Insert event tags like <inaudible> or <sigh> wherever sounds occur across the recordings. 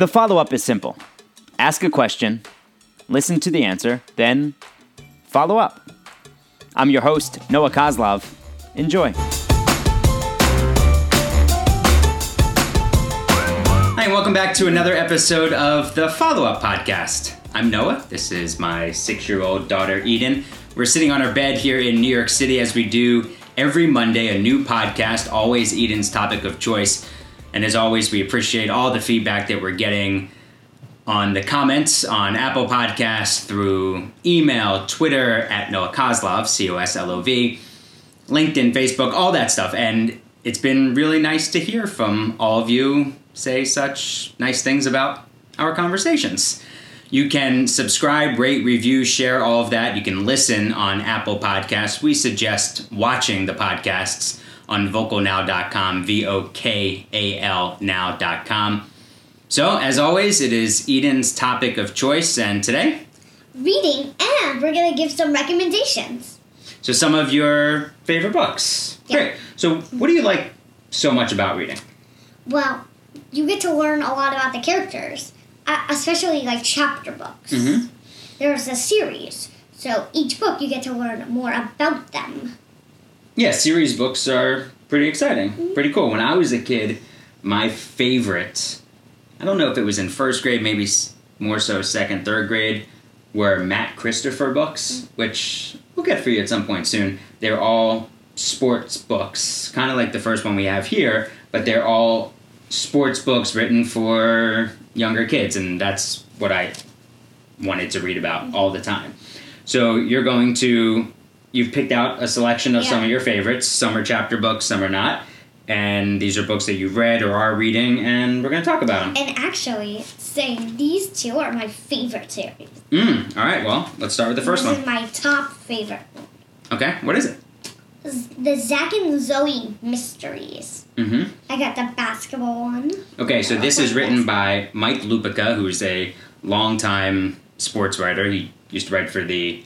The follow up is simple ask a question, listen to the answer, then follow up. I'm your host, Noah Coslov. Enjoy. Hi, and welcome back to another episode of the Follow Up Podcast. I'm Noah. This is my six year old daughter, Eden. We're sitting on our bed here in New York City as we do every Monday a new podcast, always Eden's topic of choice. And as always, we appreciate all the feedback that we're getting on the comments on Apple Podcasts, through email, Twitter at Noah Coslov, C O S L O V, LinkedIn, Facebook, all that stuff. And it's been really nice to hear from all of you say such nice things about our conversations. You can subscribe, rate, review, share all of that. You can listen on Apple Podcasts. We suggest watching the podcasts on vokalnow.com, V O K A L now.com. So, as always, it is Eden's topic of choice, and today, reading, and we're gonna give some recommendations. So, some of your favorite books. Yeah. Great. So, what do you like so much about reading? Well, you get to learn a lot about the characters, uh, especially like chapter books. Mm-hmm. There's a series, so each book you get to learn more about them. Yeah, series books are pretty exciting, mm-hmm. pretty cool. When I was a kid, my favorite, I don't know if it was in first grade, maybe more so second, third grade, were Matt Christopher books, mm-hmm. which we'll get for you at some point soon. They're all sports books, kind of like the first one we have here, but they're all sports books written for younger kids, and that's what I wanted to read about mm-hmm. all the time. So you're going to you've picked out a selection of some of your favorites. Some are chapter books, some are not. And these are books that you've read or are reading, and we're going to talk about them. And actually, saying these two are my favorite series. Mm, all right, well, let's start with the first this one. is my top favorite. Okay, what is it? The Zach and Zoe Mysteries. Mm-hmm. I got the basketball one. Okay, so this is written by Mike Lupica, who's a longtime sports writer. He used to write for the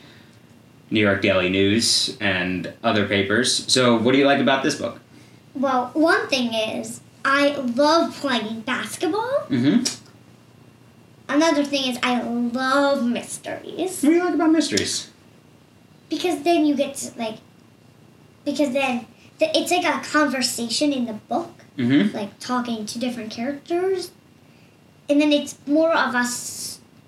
New York Daily News and other papers. So, what do you like about this book? Well, one thing is, I love playing basketball. Mm-hmm. Another thing is, I love mysteries. What do you like about mysteries? Because then you get to, like, because then th- it's like a conversation in the book, Mm-hmm. like talking to different characters. And then it's more of a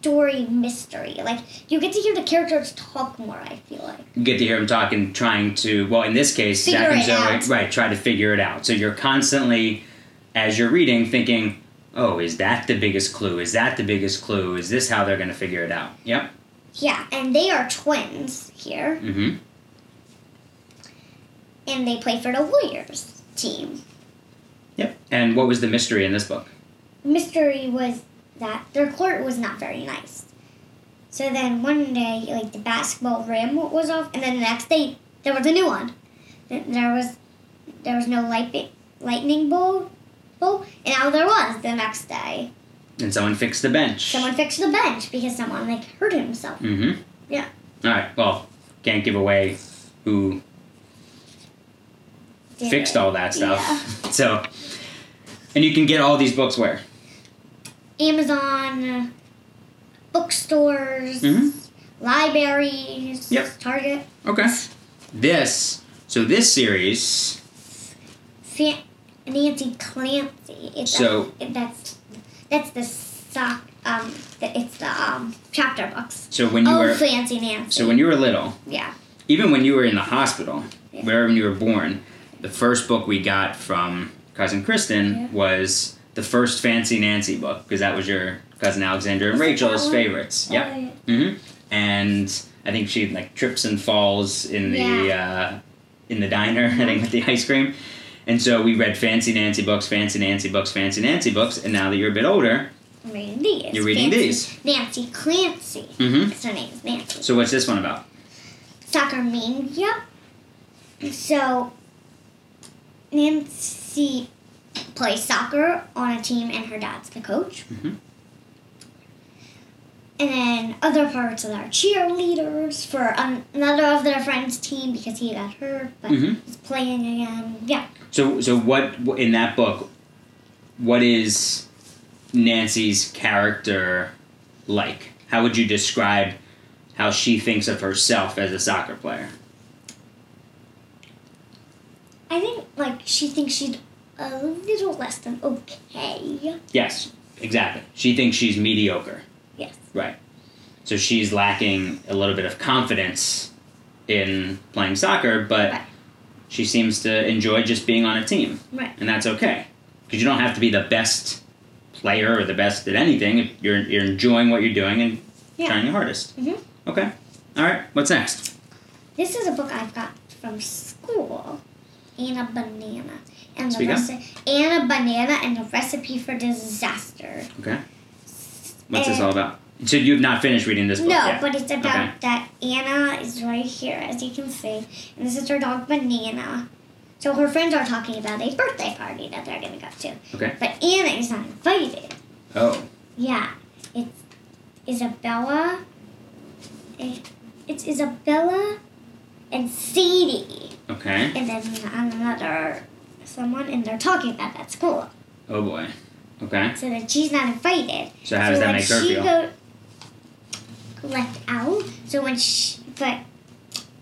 story mystery. Like, you get to hear the characters talk more, I feel like. You get to hear them talking, trying to, well, in this case, Figure Zach and Zoe, out. right, try to figure it out. So you're constantly, as you're reading, thinking, oh, is that the biggest clue? Is that the biggest clue? Is this how they're going to figure it out? Yep. Yeah, and they are twins here, Mm-hmm. and they play for the Warriors team. Yep. And what was the mystery in this book? mystery was that their court was not very nice. So then one day, like the basketball rim was off, and then the next day there was a new one. There was there was no light lightning bolt, bolt, and now there was the next day. And someone fixed the bench. Someone fixed the bench because someone like hurt himself. Mm-hmm. Yeah. All right. Well, can't give away who Did fixed it. all that stuff. Yeah. <laughs> So, and you can get all these books where? Amazon, bookstores, Mhm. libraries, Yep. Target. Okay. This. So this series. Fa- Nancy Clancy. It's So- a, that's that's the sock. Um, the, it's the um chapter books. So when you oh, were. fancy Nancy. So when you were little, yeah, even when you were in the hospital, Yeah. wherever you were born, the first book we got from cousin Kristen Yeah. was the first Fancy Nancy book because that was your cousin Alexandra and Rachel's favorites. Yep. Oh, hmm And I think she like trips and falls in the uh, in the diner. <laughs> I think with the ice cream. And so we read Fancy Nancy books, Fancy Nancy books, Fancy Nancy books, and now that you're a bit older, I'm reading these. You're reading Fancy these. Nancy Clancy. mm-hmm. Her name is Nancy. So what's this one about? Soccer mania. So Nancy plays soccer on a team, and her dad's the coach. Mhm. And then other parts of our cheerleaders for an- another of their friends' team because he got hurt, but Mhm. he's playing again. Yeah. So so what in that book? What is Nancy's character like? How would you describe how she thinks of herself as a soccer player? I think like she thinks she's a little less than okay. Yes, exactly. She thinks she's mediocre. Yes. Right. So she's lacking a little bit of confidence in playing soccer, but Right. she seems to enjoy just being on a team. Right. And that's okay. Because you don't have to be the best player or the best at anything. You're, you're enjoying what you're doing and Yeah. trying your hardest. Mhm. Okay. All right. What's next? This is a book I've got from school. Anna Banana. And the Speak up. reci- Anna Banana and a recipe for disaster. Okay. What's this Uh, all about? So you've not finished reading this book No, yet? but it's about Okay. that Anna is right here, as you can see, and this is her dog Banana. So her friends are talking about a birthday party that they're gonna go to. Okay. But Anna is not invited. Oh. Yeah, it's Isabella. eh, It's Isabella and Sadie, Okay. and then another someone, and they're talking about that school. Oh boy. Okay. So that she's not invited. So how does that make her she feel? Go, left out. So when she, but,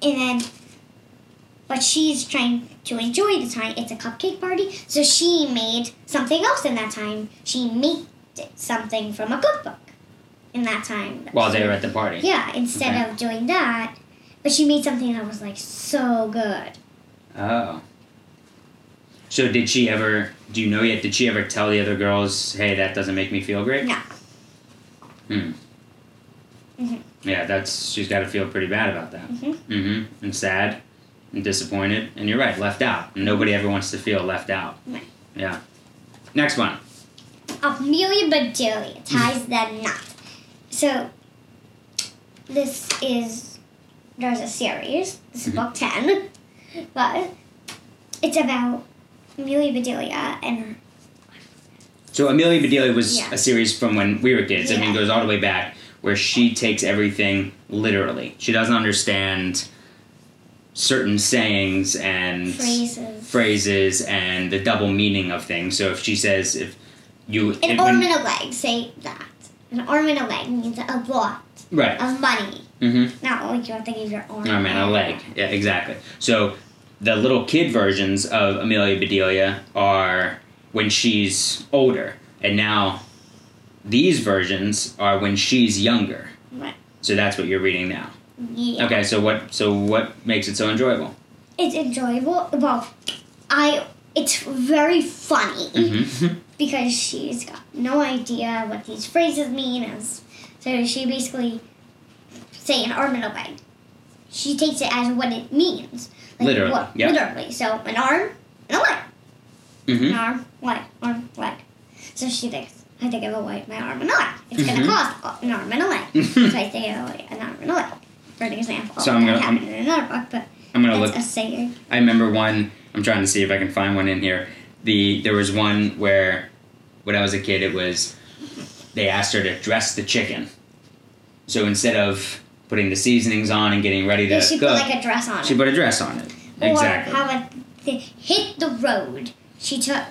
and then, but she's trying to enjoy the time. It's a cupcake party. So she made something else in that time. She made something from a cookbook in that time. While they were at the party. Yeah, instead Okay. of doing that, but she made something that was like so good. Oh. So did she ever? Do you know yet? Did she ever tell the other girls, "Hey, that doesn't make me feel great"? No. Hmm. Mhm. Yeah, that's she's got to feel pretty bad about that. Mhm. Mm-hmm. And sad, and disappointed, and you're right, left out. Nobody ever wants to feel left out. Right. Yeah. Next one. Amelia Bedelia ties that knot. So this is there's a series. This is Mhm. book ten, but it's about Amelia Bedelia and. So Amelia Bedelia was Yeah. a series from when we were kids. I mean, it goes all the way back where she takes everything literally. She doesn't understand certain sayings and phrases. phrases and the double meaning of things. So if she says if you An it- arm when- and a leg. Say that. An arm and a leg means a lot right. of money. Mm-hmm. Not like you have to of your arm. Oh man, a leg. Yeah, exactly. So the little kid versions of Amelia Bedelia are when she's older, and now these versions are when she's younger. Right. So that's what you're reading now. Yeah. Okay, so what so what makes it so enjoyable? It's enjoyable. Well, I. It's very funny. Mm-hmm. <laughs> because she's got no idea what these phrases mean. As, so she basically say an arm and a leg. She takes it as what it means. Literally, What, yeah. Literally. So an arm and a leg. An Mm-hmm. arm, leg, arm, leg. So she thinks, I think of a leg, my arm and a leg. It's Mhm. going to cost an arm and a leg. <laughs> so I think of like, an arm and a leg. For an example. So I'm gonna- I'm- happened in another book, but I'm gonna that's look. a saying. I remember one. I'm trying to see if I can find one in here. The there was one where, when I was a kid, it was they asked her to dress the chicken. So instead of putting the seasonings on and getting ready to Yeah, she cook, put like a dress on it. she it. put a dress on it. Or exactly. how the hit the road? She took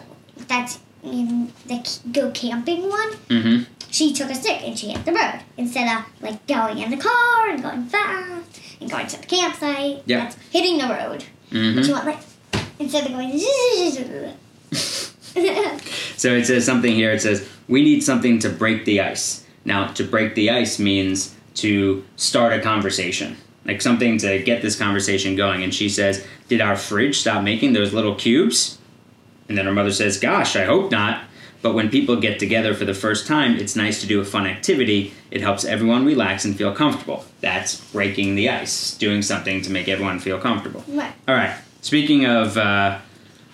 that's in the go camping one. mm-hmm. She took a stick and she hit the road instead of like going in the car and going fast and going to the campsite. Yep. That's hitting the road. Mm-hmm. She went like instead of going. <laughs> So it says something here. It says, We need something to break the ice. Now, to break the ice means to start a conversation, like something to get this conversation going. And she says, Did our fridge stop making those little cubes? And then her mother says, Gosh, I hope not. But when people get together for the first time, it's nice to do a fun activity. It helps everyone relax and feel comfortable. That's breaking the ice, doing something to make everyone feel comfortable. right. All right, speaking of uh,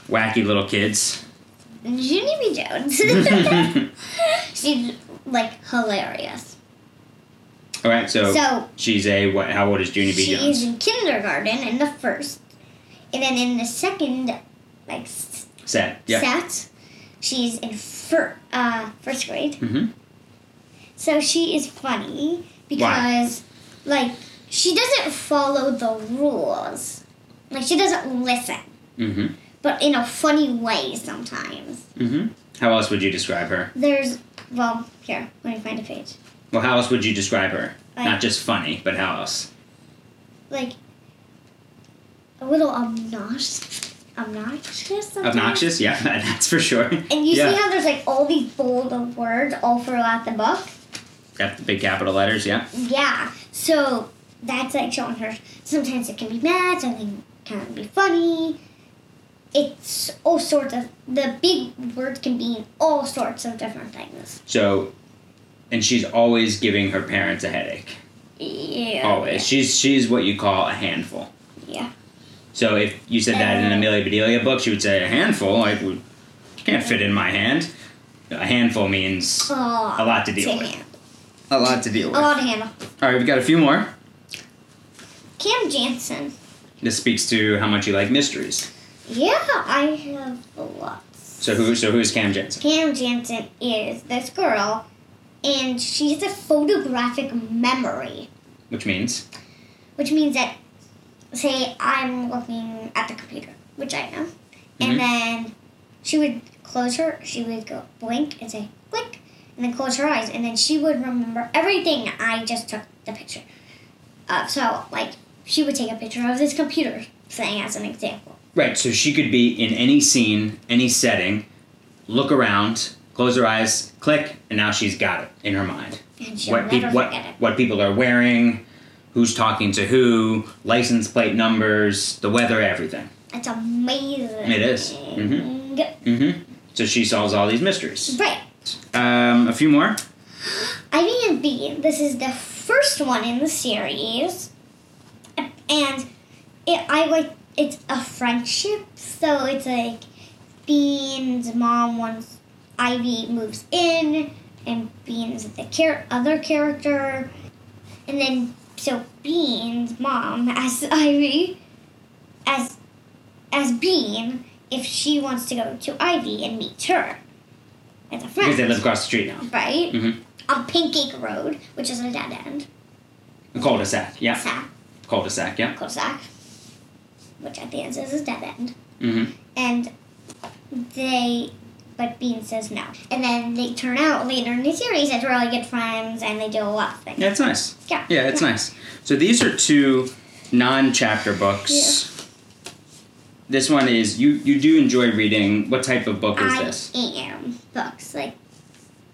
wacky little kids, Junie B. Jones. <laughs> <laughs> She's like hilarious. All right, so, So she's a what? How old is Junie B. she Jones? is in kindergarten in the first, and then in the second, like Set. Yeah. set, she's in fir- uh, first grade. Mm-hmm. So she is funny because, like, she doesn't follow the rules. Like, she doesn't listen, Mm-hmm. but in a funny way sometimes. Mm-hmm. How else would you describe her? There's well, here, let me find a page. Well, how else would you describe her? Like- Not just funny, but how else? Like a little obnoxious, obnoxious. sometimes. Obnoxious? Yeah, <laughs> that's for sure. And you yeah. see how there's like all these bold words all throughout the book. Got the big capital letters, yeah. Yeah. So that's like showing her. Sometimes it can be mad. Something can be funny. It's all sorts of the big words can be all sorts of different things. So, and she's always giving her parents a headache. Yeah. Always. She's she's what you call a handful. Yeah. So if you said that in an Uh. Amelia Bedelia book, she would say a handful. Like, can't fit in my hand. A handful means Oh, A lot to deal with. hand- a lot to deal with. A lot to handle. All right, we've got a few more. Cam Jansen. This speaks to how much you like mysteries. Yeah, I have lots. So who so who's Cam Jansen? Cam Jansen is this girl, and she has a photographic memory. Which means which means that say I'm looking at the computer, which I am, Mhm. and then she would close her, she would go blink and say click, and then close her eyes, and then she would remember everything I just took the picture. Uh, so like she would take a picture of this computer thing as an example. right. So she could be in any scene, any setting, look around, close her eyes, click, and now she's got it in her mind. What peop- what it. what people are wearing, who's talking to who, license plate numbers, the weather, everything. It's amazing. It is. Mhm. Mm-hmm. So she solves all these mysteries. Right. Um, a few more. Ivy and Bean. This is the first one in the series, and it I like it's a friendship. So it's like Bean's mom wants Ivy moves in, and Bean's the char- other character, and then so Bean's mom <laughs> asks Ivy as as Bean if she wants to go to Ivy and meet her as a friend, Because they live across the street now. right? Mm-hmm. on Pancake Road, which is a dead end. A cul-de-sac. Yeah. Sac, Cul-de-sac. Yeah. cul-de-sac, which at the end is a dead end. Mm-hmm. And they, but Bean says no. And then they turn out later in the series as really good friends, and they do a lot of things. Yeah, it's nice. Yeah. Yeah, it's nice. So these are two non-chapter books. This one is you. You do enjoy reading. What type of book is I this? am books like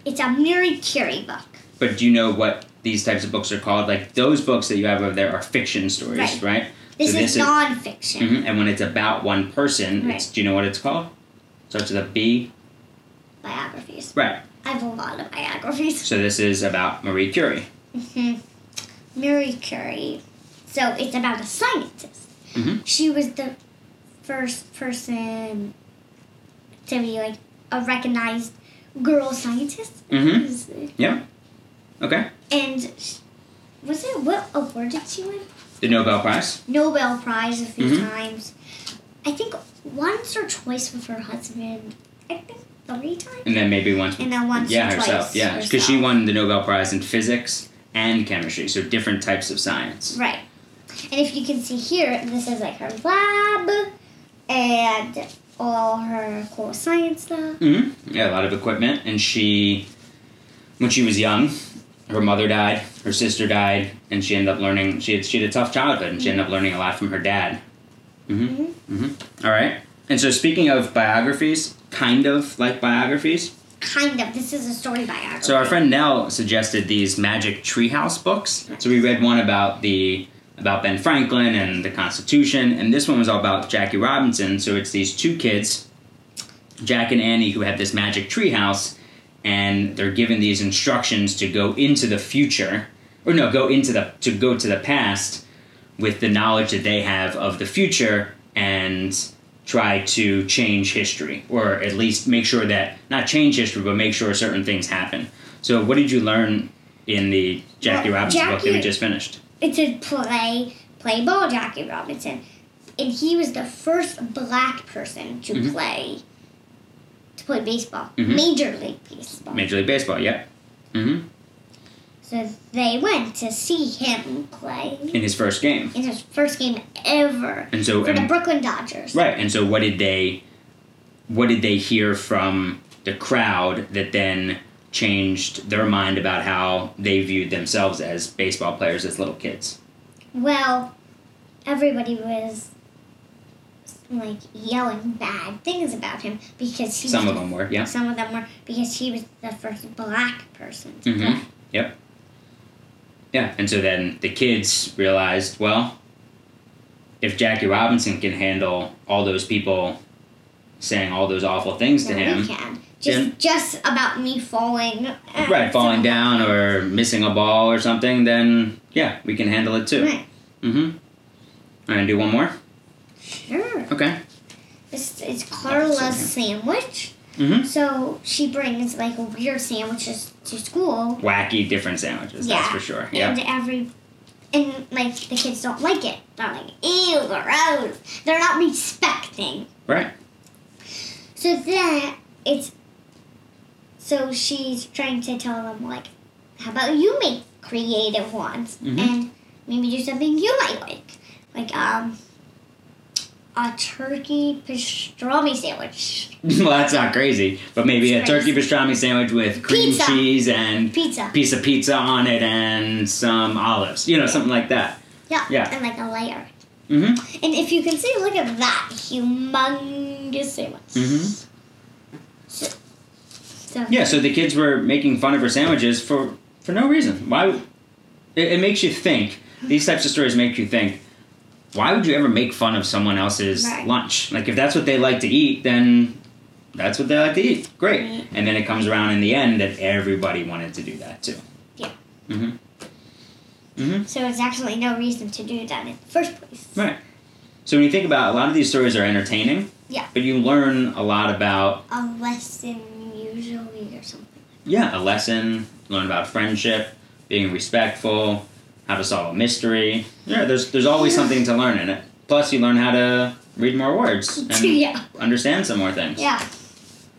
it's a Mary Curie book. But do you know what these types of books are called? Like those books that you have over there are fiction stories, Right. right? This So is this is- nonfiction. Mhm, And when it's about one person, it's, do you know what it's called? Starts with a B. Biographies. Right. I have a lot of biographies. So this is about Marie Curie. hmm Mary Curie. So it's about a scientist. Mhm. She was the first person to be like a recognized girl scientist. Mhm. Yeah. Okay. And was it what award did she win? The Nobel Prize. Nobel Prize a few Mhm. times. I think once or twice with her husband. I think three times. And then maybe once. And then once yeah, herself. Yeah, because she won the Nobel Prize in physics and chemistry, so different types of science. Right. And if you can see here, this is like her lab and all her cool science stuff. hmm Yeah, a lot of equipment. And she, when she was young, her mother died, her sister died, and she ended up learning. She had she had a tough childhood, and she ended up learning a lot from her dad. hmm Mhm. hmm All right. And so, speaking of biographies, kind of like biographies. Kind of. This is a story biography. So our friend Nell suggested these Magic Treehouse books. So we read one about the about Ben Franklin and the Constitution, and this one was all about Jackie Robinson. So it's these two kids, Jack and Annie, who have this magic treehouse, and they're given these instructions to go into the future, or no, go into the to go to the past with the knowledge that they have of the future and try to change history or at least make sure that not change history but make sure certain things happen so what did you learn in the jackie Well, robinson book that we just finished It's a play, play ball Jackie Robinson. And he was the first black person to Mhm. play to play baseball. Mhm. Major League Baseball. major league baseball yeah hmm So they went to see him play in his first game in his first game ever and so for the Brooklyn Dodgers. right and so what did they what did they hear from the crowd that then changed their mind about how they viewed themselves as baseball players as little kids? Well, everybody was like yelling bad things about him because he Some was of them were, yeah. Some of them were because he was the first black person to Mhm. play. Yep. Yeah, and so then the kids realized, well, if Jackie Robinson can handle all those people saying all those awful things to him, we can. Just then- just about me falling. uh, right, falling down or missing a ball or something, then yeah, we can handle it too. Right. Mm-hmm. I'm gonna do one more. Sure. Okay. It's, it's Carla's sandwich. Mm-hmm. So she brings like weird sandwiches to school. Wacky, different sandwiches. That's for sure. Yeah. And every and like the kids don't like it. They're like, ew, gross. They're not respecting. Right. So then it's so she's trying to tell them like, how about you make creative ones Mhm. and maybe do something you might like, like um a turkey pastrami sandwich, <laughs> well, that's not crazy, but maybe a It's turkey crazy. pastrami sandwich with cream Pizza. cheese and pizza. piece of pizza on it and some olives. You know, something like that. Yeah, Yeah. and like a layer. Mm-hmm. And if you can see, look at that humongous sandwich. Mhm. So Yeah. So the kids were making fun of her sandwiches for for no reason. Why? It, it makes you think. These types of stories make you think. Why would you ever make fun of someone else's Right. lunch? Like if that's what they like to eat, then that's what they like to eat. Great. Right. And then it comes around in the end that everybody wanted to do that too. Yeah. Mm-hmm. Mm-hmm. So it's actually no reason to do that in the first place. Right. So when you think about a lot of these stories are entertaining. Yeah. But you learn a lot about A lesson usually or something. yeah, a lesson, learn about friendship, being respectful, how to solve a mystery. Yeah, there's there's always something to learn in it. Plus you learn how to read more words <laughs> and yeah. understand some more things. Yeah.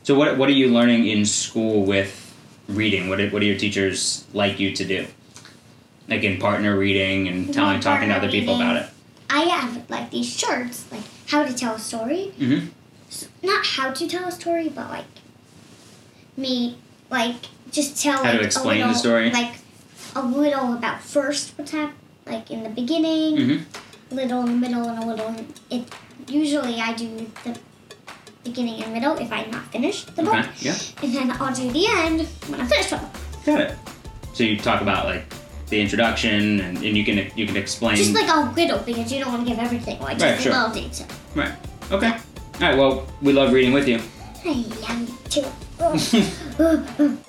So what what are you learning in school with reading? What do, what do your teachers like you to do? Like in partner reading and telling talking to other people about it. I have like these shirts, like how to tell a story. Mhm. S- Not how to tell a story, but like me, like just tell How to explain a the story? Like a little about first what's hap- like in the beginning, Mhm. little in the middle, and a little. In, it usually I do the beginning and middle if I'm not finished the book, Okay. Yeah. and then I'll do the end when I finish the book. Got it. So you talk about like the introduction and, and you can you can explain Just like a little because you don't want to give everything away. Just Right, sure. little detail. Right. Okay. All right. Well, we love reading with you. I love you too. <laughs> <laughs>